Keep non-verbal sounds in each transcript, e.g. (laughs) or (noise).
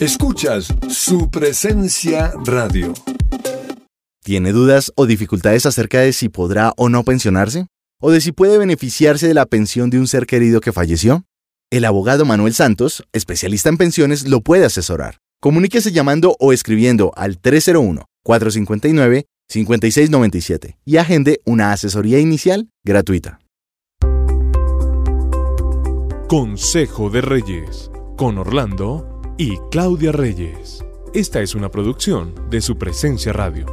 Escuchas su presencia radio. ¿Tiene dudas o dificultades acerca de si podrá o no pensionarse? ¿O de si puede beneficiarse de la pensión de un ser querido que falleció? El abogado Manuel Santos, especialista en pensiones, lo puede asesorar. Comuníquese llamando o escribiendo al 301-459-5697 y agende una asesoría inicial gratuita. Consejo de Reyes, con Orlando y Claudia Reyes. Esta es una producción de su presencia radio.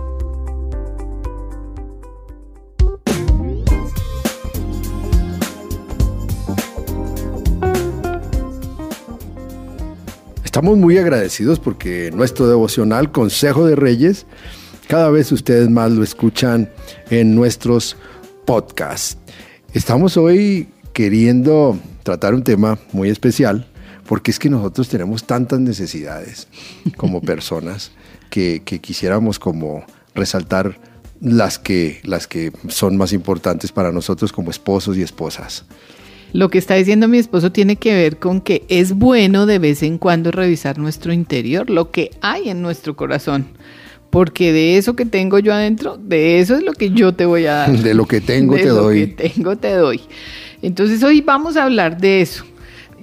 Estamos muy agradecidos porque nuestro devocional Consejo de Reyes, cada vez ustedes más lo escuchan en nuestros podcasts. Estamos hoy queriendo tratar un tema muy especial porque es que nosotros tenemos tantas necesidades como (laughs) personas que, quisiéramos como resaltar las que, las que son más importantes para nosotros como esposos y esposas. Lo que está diciendo mi esposo tiene que ver con que es bueno de vez en cuando revisar nuestro interior, lo que hay en nuestro corazón. Porque de eso que tengo yo adentro, de eso es lo que yo te voy a (laughs) dar. De lo que tengo te doy. De lo que tengo te doy. Entonces hoy vamos a hablar de eso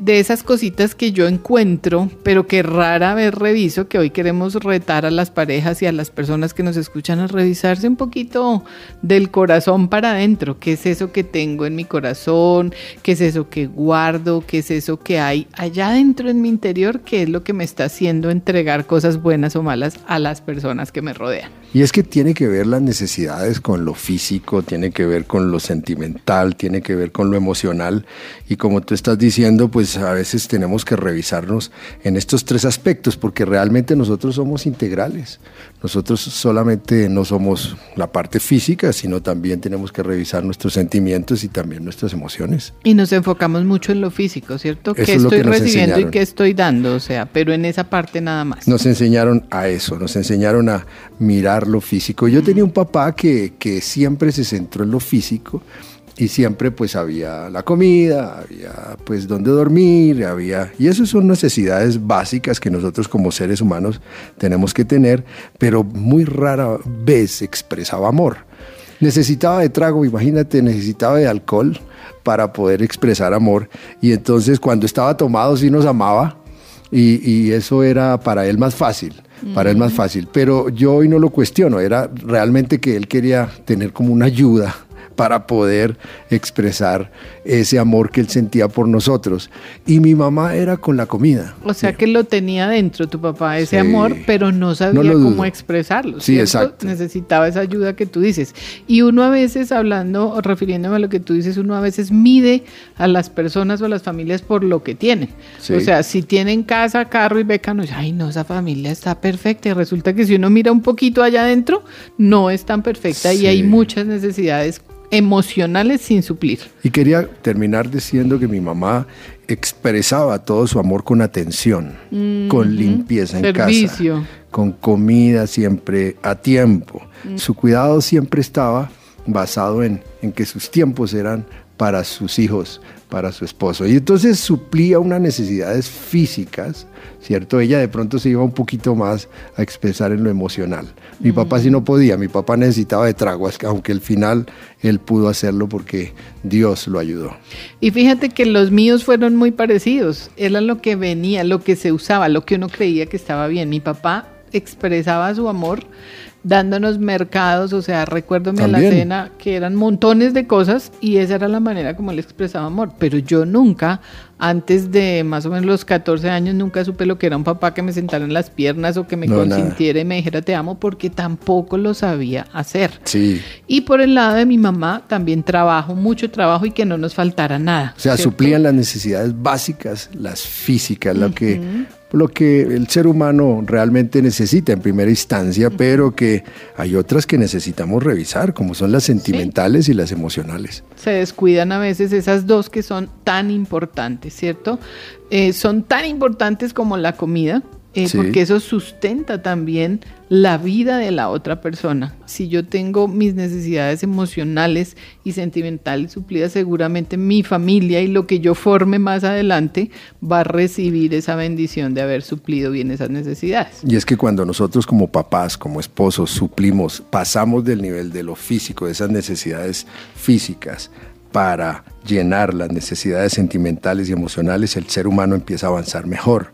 de esas cositas que yo encuentro, pero que rara vez reviso, que hoy queremos retar a las parejas y a las personas que nos escuchan a revisarse un poquito del corazón para adentro. ¿Qué es eso que tengo en mi corazón? ¿Qué es eso que guardo? ¿Qué es eso que hay allá adentro en mi interior? ¿Qué es lo que me está haciendo entregar cosas buenas o malas a las personas que me rodean? Y es que tiene que ver las necesidades con lo físico, tiene que ver con lo sentimental, tiene que ver con lo emocional. Y como tú estás diciendo, pues a veces tenemos que revisarnos en estos tres aspectos, porque realmente nosotros somos integrales. Nosotros solamente no somos la parte física, sino también tenemos que revisar nuestros sentimientos y también nuestras emociones. Y nos enfocamos mucho en lo físico, ¿cierto? ¿Qué estoy recibiendo y qué estoy dando? O sea, pero en esa parte nada más. Nos enseñaron a eso, nos enseñaron a mirar lo físico. Yo tenía un papá que, que siempre se centró en lo físico y siempre pues había la comida, había pues donde dormir, había... Y eso son necesidades básicas que nosotros como seres humanos tenemos que tener, pero muy rara vez expresaba amor. Necesitaba de trago, imagínate, necesitaba de alcohol para poder expresar amor. Y entonces cuando estaba tomado sí nos amaba y, y eso era para él más fácil para él más fácil. Pero yo hoy no lo cuestiono, era realmente que él quería tener como una ayuda para poder expresar ese amor que él sentía por nosotros. Y mi mamá era con la comida. O sea que lo tenía dentro tu papá, ese amor, pero no sabía cómo expresarlo. Sí, exacto. Necesitaba esa ayuda que tú dices. Y uno a veces, hablando o refiriéndome a lo que tú dices, uno a veces mide a las personas o a las familias por lo que tienen. O sea, si tienen casa, carro y beca, no, ay, no, esa familia está perfecta. Y resulta que si uno mira un poquito allá adentro, no es tan perfecta y hay muchas necesidades emocionales sin suplir. Y quería terminar diciendo que mi mamá expresaba todo su amor con atención, con limpieza en casa, con comida siempre a tiempo. Mm. Su cuidado siempre estaba basado en, en que sus tiempos eran para sus hijos, para su esposo. Y entonces suplía unas necesidades físicas, ¿cierto? Ella de pronto se iba un poquito más a expresar en lo emocional. Mi papá sí no podía, mi papá necesitaba de traguas, aunque al final él pudo hacerlo porque Dios lo ayudó. Y fíjate que los míos fueron muy parecidos, era lo que venía, lo que se usaba, lo que uno creía que estaba bien. Mi papá expresaba su amor dándonos mercados, o sea, recuérdome a la cena que eran montones de cosas y esa era la manera como él expresaba amor, pero yo nunca, antes de más o menos los 14 años, nunca supe lo que era un papá que me sentara en las piernas o que me consintiera y me dijera te amo porque tampoco lo sabía hacer. Sí. Y por el lado de mi mamá, también trabajo, mucho trabajo y que no nos faltara nada. O sea, suplían las necesidades básicas, las físicas, lo que lo que el ser humano realmente necesita en primera instancia, pero que hay otras que necesitamos revisar, como son las sentimentales y las emocionales. Se descuidan a veces esas dos que son tan importantes, ¿cierto? Eh, son tan importantes como la comida, eh, Sí. porque eso sustenta también la vida de la otra persona. Si yo tengo mis necesidades emocionales y sentimentales suplidas, seguramente mi familia y lo que yo forme más adelante va a recibir esa bendición de haber suplido bien esas necesidades. Y es que cuando nosotros como papás, como esposos, suplimos, pasamos del nivel de lo físico, de esas necesidades físicas, para llenar las necesidades sentimentales y emocionales, el ser humano empieza a avanzar mejor.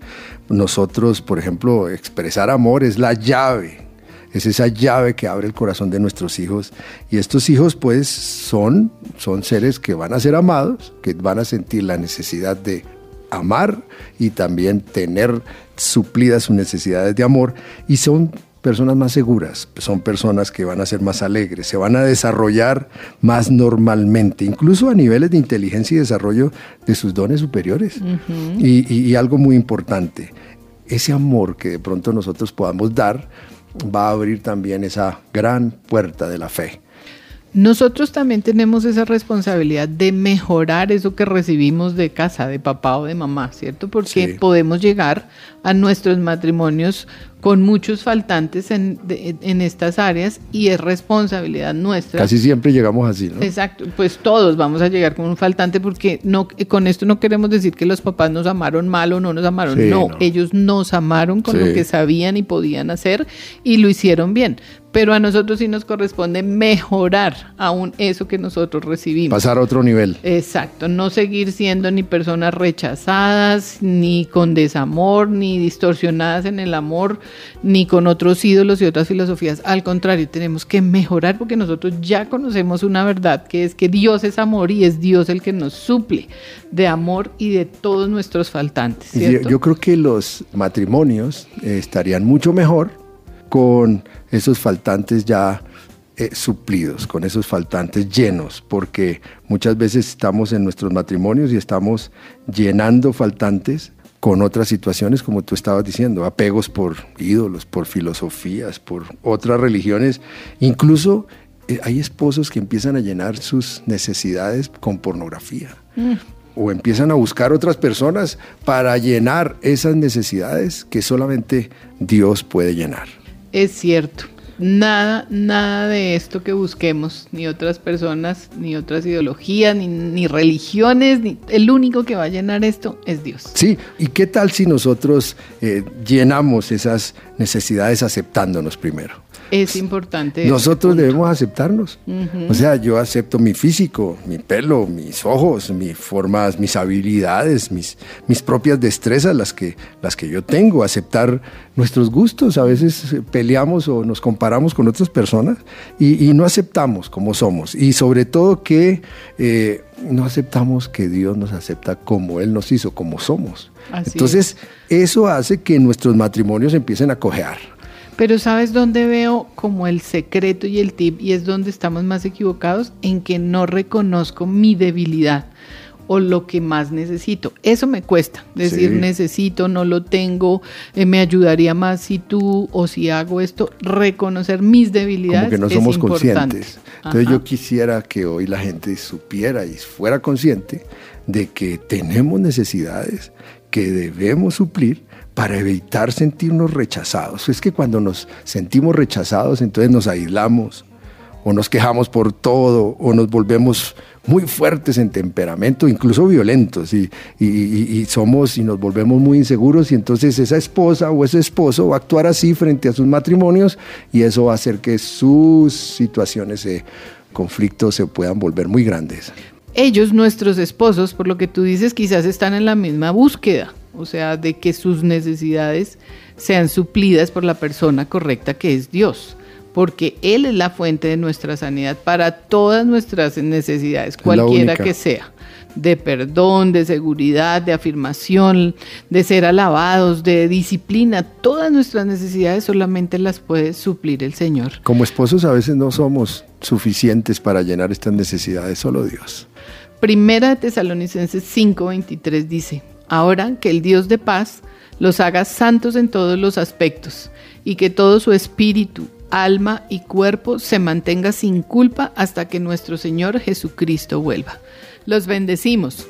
Nosotros, por ejemplo, expresar amor es la llave, es esa llave que abre el corazón de nuestros hijos. Y estos hijos, pues, son, son seres que van a ser amados, que van a sentir la necesidad de amar y también tener suplidas sus necesidades de amor y son personas más seguras, son personas que van a ser más alegres, se van a desarrollar más normalmente, incluso a niveles de inteligencia y desarrollo de sus dones superiores. y, y- y algo muy importante, ese amor que de pronto nosotros podamos dar va a abrir también esa gran puerta de la fe. Nosotros también tenemos esa responsabilidad de mejorar eso que recibimos de casa, de papá o de mamá, ¿cierto? Porque Sí. podemos llegar a nuestros matrimonios con muchos faltantes en, de- en estas áreas y es responsabilidad nuestra. Casi siempre llegamos así, ¿no? Exacto, pues todos vamos a llegar con un faltante porque no, con esto no queremos decir que los papás nos amaron mal o no nos amaron, Sí, no, no. ellos nos amaron con Sí. lo que sabían y podían hacer y lo hicieron bien, pero a nosotros sí nos corresponde mejorar aún eso que nosotros recibimos. Pasar a otro nivel. Exacto, no seguir siendo ni personas rechazadas, ni con desamor, ni distorsionadas en el amor, ni con otros ídolos y otras filosofías. Al contrario, tenemos que mejorar porque nosotros ya conocemos una verdad que es que Dios es amor y es Dios el que nos suple de amor y de todos nuestros faltantes. Yo, yo creo que los matrimonios eh, estarían mucho mejor con esos faltantes ya eh, suplidos, con esos faltantes llenos, porque muchas veces estamos en nuestros matrimonios y estamos llenando faltantes con otras situaciones, como tú estabas diciendo, apegos por ídolos, por filosofías, por otras religiones, incluso eh, hay esposos que empiezan a llenar sus necesidades con pornografía. O empiezan a buscar otras personas para llenar esas necesidades que solamente Dios puede llenar. Es cierto. Nada, nada de esto que busquemos, ni otras personas, ni otras ideologías, ni, religiones, ni el único que va a llenar esto es Dios. Sí, ¿y qué tal si nosotros eh, llenamos esas necesidades aceptándonos primero? Es importante. ese Nosotros debemos aceptarnos. O sea, yo acepto mi físico, mi pelo, mis ojos, mis formas, mis habilidades, mis, mis propias destrezas, las que, las que yo tengo. Aceptar nuestros gustos. A veces eh, peleamos o nos comparamos con otras personas y, y no aceptamos como somos. Y sobre todo que eh, no aceptamos que Dios nos acepta como Él nos hizo, como somos. Así Entonces, eso hace que nuestros matrimonios empiecen a cojear. Pero ¿sabes dónde veo como el secreto y el tip? Y es donde estamos más equivocados, en que no reconozco mi debilidad o lo que más necesito. Eso me cuesta. Decir Sí. necesito, no lo tengo, eh, me ayudaría más si tú o si hago esto. Reconocer mis debilidades. como que no es somos importante. conscientes. Entonces Ajá. yo quisiera que hoy la gente supiera y fuera consciente de que tenemos necesidades que debemos suplir para evitar sentirnos rechazados. Es que cuando nos sentimos rechazados, entonces nos aislamos o nos quejamos por todo o nos volvemos muy fuertes en temperamento, incluso violentos, y, y- somos y nos volvemos muy inseguros, y entonces esa esposa o ese esposo va a actuar así frente a sus matrimonios, y eso va a hacer que sus situaciones de conflicto se puedan volver muy grandes. ellos, nuestros esposos, por lo que tú dices, quizás están en la misma búsqueda, o sea, de que sus necesidades sean suplidas por la persona correcta que es Dios, porque Él es la fuente de nuestra sanidad para todas nuestras necesidades, cualquiera que sea, de perdón, de seguridad, de afirmación, de ser alabados, de disciplina, todas nuestras necesidades solamente las puede suplir el Señor. Como esposos a veces no somos suficientes para llenar estas necesidades, solo Dios. Primera de Tesalonicenses 5:23 dice, ahora que el Dios de paz los haga santos en todos los aspectos y que todo su espíritu, alma y cuerpo se mantenga sin culpa hasta que nuestro Señor Jesucristo vuelva. Los bendecimos.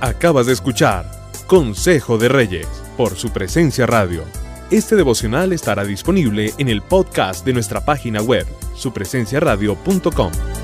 Acabas de escuchar Consejo de Reyes por su presencia radio. Este devocional estará disponible en el podcast de nuestra página web, supresenciaradio.com.